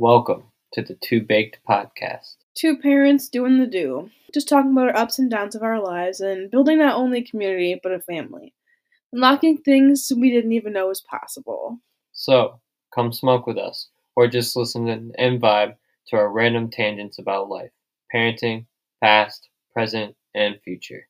Welcome to the Two Baked Podcast. Two parents doing the do. Just talking about our ups and downs of our lives and building not only a community but a family. Unlocking things we didn't even know was possible. So, come smoke with us, or just listen and vibe to our random tangents about life, parenting, past, present, and future.